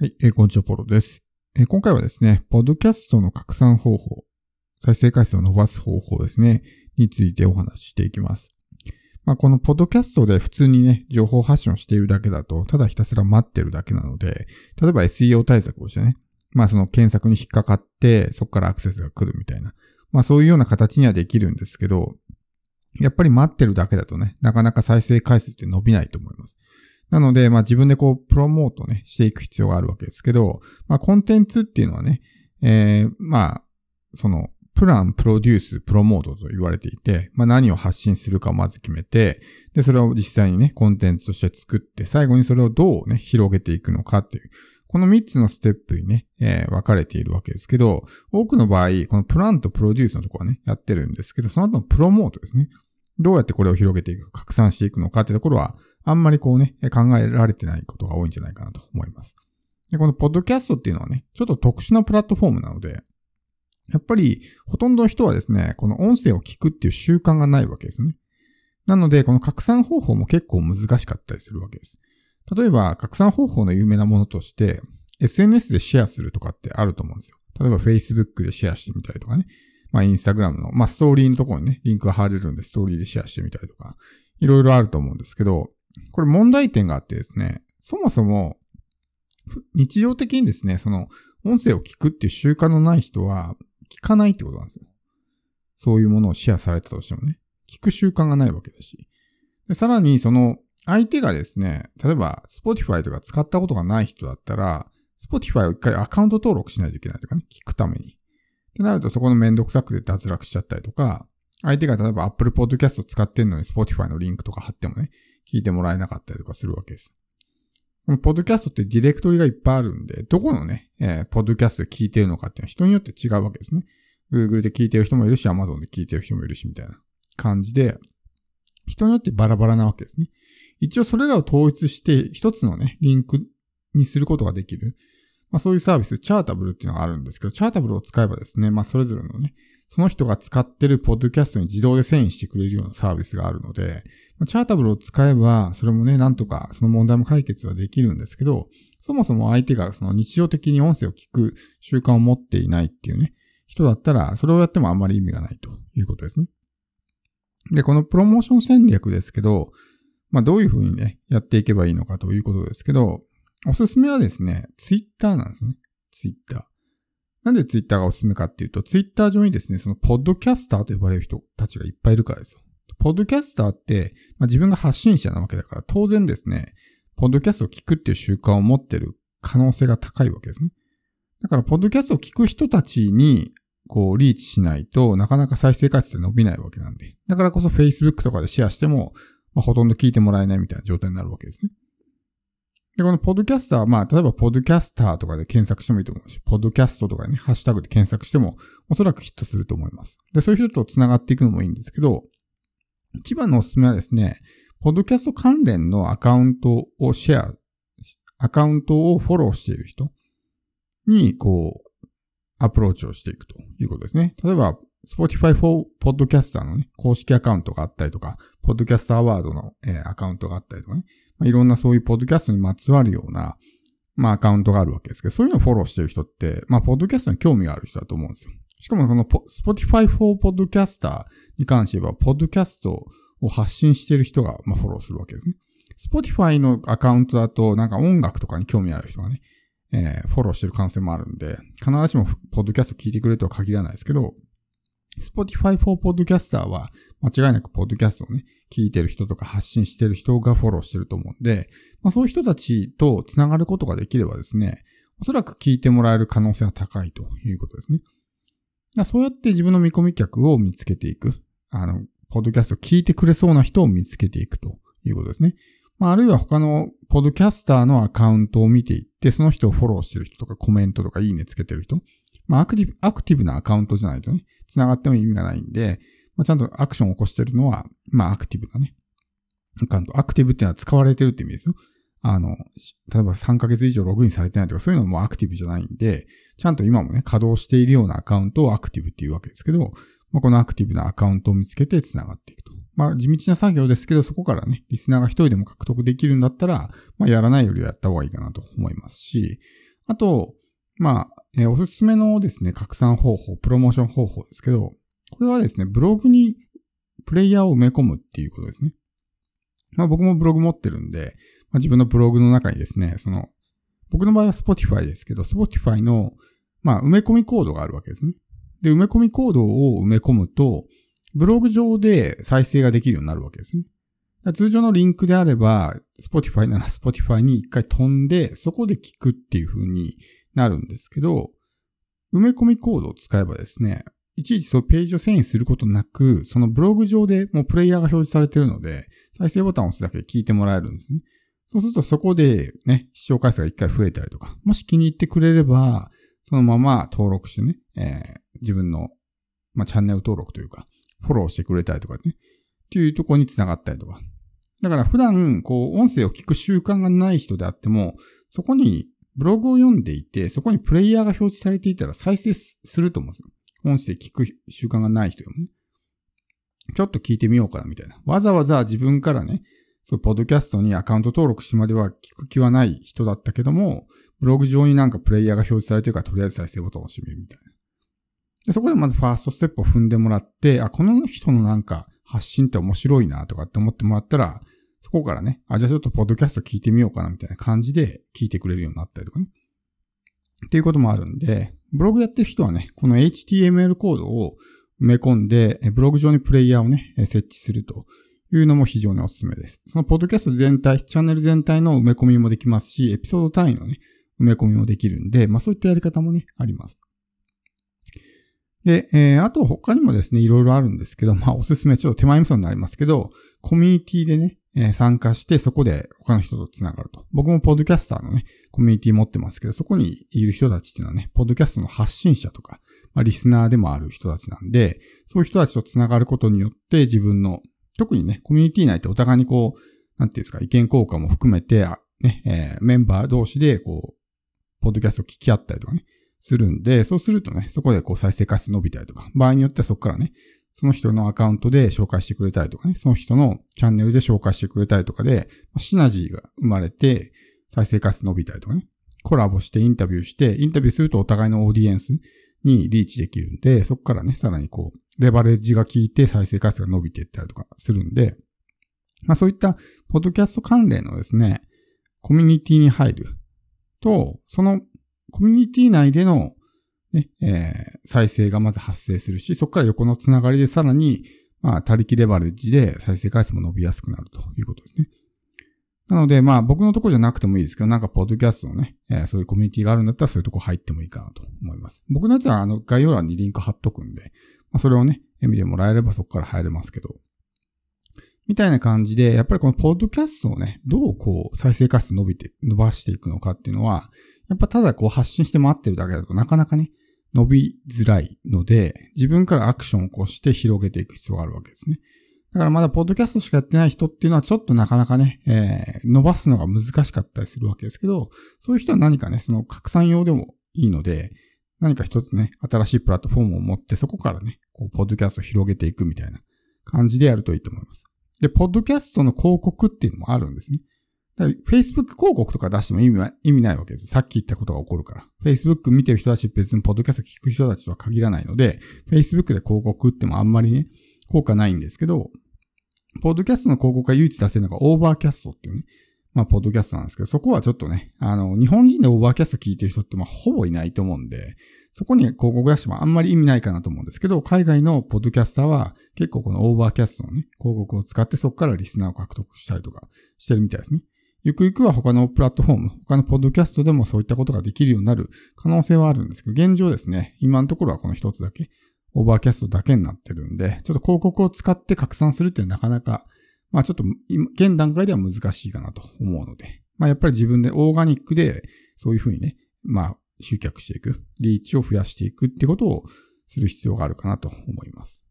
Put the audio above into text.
はい、えー、こんにちは、ポロです、えー。今回はですね、ポッドキャストの拡散方法、再生回数を伸ばす方法ですね、についてお話ししていきます。まあ、このポッドキャストで普通にね、情報発信をしているだけだと、ただひたすら待ってるだけなので、例えば SEO 対策をしてね、まあその検索に引っかかって、そこからアクセスが来るみたいな、まあそういうような形にはできるんですけど、やっぱり待ってるだけだとね、なかなか再生回数って伸びないと思います。なので、まあ自分でこう、プロモートね、していく必要があるわけですけど、まあコンテンツっていうのはね、えー、まあ、その、プラン、プロデュース、プロモートと言われていて、まあ何を発信するかをまず決めて、で、それを実際にね、コンテンツとして作って、最後にそれをどうね、広げていくのかっていう、この3つのステップにね、えー、分かれているわけですけど、多くの場合、このプランとプロデュースのところはね、やってるんですけど、その後のプロモートですね。どうやってこれを広げていく、拡散していくのかっていうところは、あんまりこうね、考えられてないことが多いんじゃないかなと思います。で、このポッドキャストっていうのはね、ちょっと特殊なプラットフォームなので、やっぱり、ほとんどの人はですね、この音声を聞くっていう習慣がないわけですね。なので、この拡散方法も結構難しかったりするわけです。例えば、拡散方法の有名なものとして、SNS でシェアするとかってあると思うんですよ。例えば Facebook でシェアしてみたりとかね。まあ、インスタグラムの、まあ、ストーリーのところにね、リンクが貼れるんで、ストーリーでシェアしてみたりとか、いろいろあると思うんですけど、これ問題点があってですね、そもそも、日常的にですね、その、音声を聞くっていう習慣のない人は、聞かないってことなんですよ。そういうものをシェアされたとしてもね、聞く習慣がないわけだし。でさらに、その、相手がですね、例えば、Spotify とか使ったことがない人だったら、Spotify を一回アカウント登録しないといけないとかね、聞くために。ってなるとそこのめんどくさくて脱落しちゃったりとか、相手が例えば Apple Podcast 使ってんのに Spotify のリンクとか貼ってもね、聞いてもらえなかったりとかするわけです。このポッドキャストってディレクトリがいっぱいあるんで、どこのね、えー、ポッドキャストで聞いてるのかっていうのは人によって違うわけですね。Google で聞いてる人もいるし、Amazon で聞いてる人もいるし、みたいな感じで、人によってバラバラなわけですね。一応それらを統一して一つのね、リンクにすることができる。まあそういうサービス、チャータブルっていうのがあるんですけど、チャータブルを使えばですね、まあそれぞれのね、その人が使ってるポッドキャストに自動で遷移してくれるようなサービスがあるので、チャータブルを使えば、それもね、なんとかその問題も解決はできるんですけど、そもそも相手がその日常的に音声を聞く習慣を持っていないっていうね、人だったら、それをやってもあんまり意味がないということですね。で、このプロモーション戦略ですけど、まあどういうふうにね、やっていけばいいのかということですけど、おすすめはですね、ツイッターなんですね。ツイッター。なんでツイッターがおすすめかっていうと、ツイッター上にですね、そのポッドキャスターと呼ばれる人たちがいっぱいいるからですよ。ポッドキャスターって、まあ、自分が発信者なわけだから、当然ですね、ポッドキャストを聞くっていう習慣を持ってる可能性が高いわけですね。だから、ポッドキャストを聞く人たちに、こう、リーチしないとなかなか再生回数って伸びないわけなんで。だからこそ Facebook とかでシェアしても、まあ、ほとんど聞いてもらえないみたいな状態になるわけですね。で、このポッドキャスターは、まあ、例えば、ポッドキャスターとかで検索してもいいと思うし、ポッドキャストとかね、ハッシュタグで検索しても、おそらくヒットすると思います。で、そういう人と繋がっていくのもいいんですけど、一番のおすすめはですね、ポッドキャスト関連のアカウントをシェア、アカウントをフォローしている人に、こう、アプローチをしていくということですね。例えば、Spotify for Podcaster のね、公式アカウントがあったりとか、Podcaster Award の、えー、アカウントがあったりとかね、まあ、いろんなそういうポッドキャストにまつわるような、まあアカウントがあるわけですけど、そういうのをフォローしてる人って、まあポッドキャストに興味がある人だと思うんですよ。しかもこの Spotify for Podcaster に関して言えば、ポッドキャストを発信してる人が、まあ、フォローするわけですね。Spotify のアカウントだと、なんか音楽とかに興味ある人がね、えー、フォローしてる可能性もあるんで、必ずしもポッドキャスト聞いてくれるとは限らないですけど、Spotify for Podcaster は間違いなくポッドキャストをね、聞いてる人とか発信してる人がフォローしてると思うんで、まあ、そういう人たちと繋がることができればですね、おそらく聞いてもらえる可能性が高いということですね。そうやって自分の見込み客を見つけていく。あの、ポッドキャストを聞いてくれそうな人を見つけていくということですね。まあ、あるいは他のポッドキャスターのアカウントを見ていって、その人をフォローしてる人とかコメントとかいいねつけてる人。まあ、アクティブ、アクティブなアカウントじゃないとね、繋がっても意味がないんで、まあ、ちゃんとアクションを起こしてるのは、まあ、アクティブなね。アカウント。アクティブっていうのは使われてるって意味ですよ。あの、例えば3ヶ月以上ログインされてないとか、そういうのもアクティブじゃないんで、ちゃんと今もね、稼働しているようなアカウントをアクティブっていうわけですけど、まあ、このアクティブなアカウントを見つけて繋がっていくと。まあ、地道な作業ですけど、そこからね、リスナーが一人でも獲得できるんだったら、まあ、やらないよりはやった方がいいかなと思いますし、あと、まあ、えー、おすすめのですね、拡散方法、プロモーション方法ですけど、これはですね、ブログにプレイヤーを埋め込むっていうことですね。まあ僕もブログ持ってるんで、まあ、自分のブログの中にですね、その、僕の場合は Spotify ですけど、Spotify の、まあ埋め込みコードがあるわけですね。で、埋め込みコードを埋め込むと、ブログ上で再生ができるようになるわけですね。通常のリンクであれば、Spotify なら Spotify に一回飛んで、そこで聞くっていう風になるんですけど、埋め込みコードを使えばですね、いちいちそうページを遷移することなく、そのブログ上でもうプレイヤーが表示されているので、再生ボタンを押すだけで聞いてもらえるんですね。そうするとそこでね、視聴回数が一回増えたりとか、もし気に入ってくれれば、そのまま登録してね、えー、自分の、まあ、チャンネル登録というか、フォローしてくれたりとかね、っていうところに繋がったりとか。だから普段、こう、音声を聞く習慣がない人であっても、そこにブログを読んでいて、そこにプレイヤーが表示されていたら再生すると思うんですよ。音声聞く習慣がない人でもね。ちょっと聞いてみようかなみたいな。わざわざ自分からね、そう、ポッドキャストにアカウント登録してまでは聞く気はない人だったけども、ブログ上になんかプレイヤーが表示されてるからとりあえず再生ボタンを押してみるみたいな。でそこでまずファーストステップを踏んでもらって、あ、この人のなんか発信って面白いなとかって思ってもらったら、そこからね、あ、じゃあちょっとポッドキャスト聞いてみようかなみたいな感じで聞いてくれるようになったりとかね。っていうこともあるんで、ブログやってる人はね、この HTML コードを埋め込んで、ブログ上にプレイヤーをね、設置するというのも非常におすすめです。そのポッドキャスト全体、チャンネル全体の埋め込みもできますし、エピソード単位のね、埋め込みもできるんで、まあそういったやり方もね、あります。で、えー、あと他にもですね、いろいろあるんですけど、まあおすすめ、ちょっと手前味噌になりますけど、コミュニティでね、えー、参加して、そこで他の人と繋がると。僕もポッドキャスターのね、コミュニティ持ってますけど、そこにいる人たちっていうのはね、ポッドキャストの発信者とか、まあ、リスナーでもある人たちなんで、そういう人たちと繋がることによって自分の、特にね、コミュニティ内ってお互いにこう、なんていうんですか、意見交換も含めて、ね、えー、メンバー同士で、こう、ポッドキャストを聞き合ったりとかね、するんで、そうするとね、そこでこう再生回数伸びたりとか、場合によってはそこからね、その人のアカウントで紹介してくれたりとかね、その人のチャンネルで紹介してくれたりとかで、シナジーが生まれて、再生回数伸びたりとかね、コラボしてインタビューして、インタビューするとお互いのオーディエンスにリーチできるんで、そこからね、さらにこう、レバレッジが効いて再生回数が伸びていったりとかするんで、まあそういった、ポッドキャスト関連のですね、コミュニティに入ると、そのコミュニティ内でのね、えー、再生がまず発生するし、そこから横のつながりでさらに、まあ、他力レバレッジで再生回数も伸びやすくなるということですね。なので、まあ、僕のとこじゃなくてもいいですけど、なんか、ポッドキャストのね、えー、そういうコミュニティがあるんだったら、そういうとこ入ってもいいかなと思います。僕のやつは、あの、概要欄にリンク貼っとくんで、まあ、それをね、見てもらえればそこから入れますけど、みたいな感じで、やっぱりこのポッドキャストをね、どうこう、再生回数伸びて、伸ばしていくのかっていうのは、やっぱただこう発信して待ってるだけだとなかなかね、伸びづらいので、自分からアクションを起こして広げていく必要があるわけですね。だからまだポッドキャストしかやってない人っていうのはちょっとなかなかね、えー、伸ばすのが難しかったりするわけですけど、そういう人は何かね、その拡散用でもいいので、何か一つね、新しいプラットフォームを持って、そこからね、こう、ポッドキャストを広げていくみたいな感じでやるといいと思います。で、ポッドキャストの広告っていうのもあるんですね。Facebook 広告とか出しても意味は、意味ないわけです。さっき言ったことが起こるから。Facebook 見てる人たち別にポッドキャスト聞く人たちとは限らないので、Facebook で広告ってもあんまりね、効果ないんですけど、ポッドキャストの広告が唯一出せるのがオーバーキャストっていうね、まあ、ポッドキャストなんですけど、そこはちょっとね、あの、日本人でオーバーキャスト聞いてる人ってまあ、ほぼいないと思うんで、そこに広告出してもあんまり意味ないかなと思うんですけど、海外のポッドキャスターは結構このオーバーキャストのね、広告を使ってそこからリスナーを獲得したりとかしてるみたいですね。ゆくゆくは他のプラットフォーム、他のポッドキャストでもそういったことができるようになる可能性はあるんですけど、現状ですね、今のところはこの一つだけ、オーバーキャストだけになってるんで、ちょっと広告を使って拡散するってなかなか、まあちょっと、現段階では難しいかなと思うので、まあやっぱり自分でオーガニックで、そういうふうにね、まあ集客していく、リーチを増やしていくってことをする必要があるかなと思います。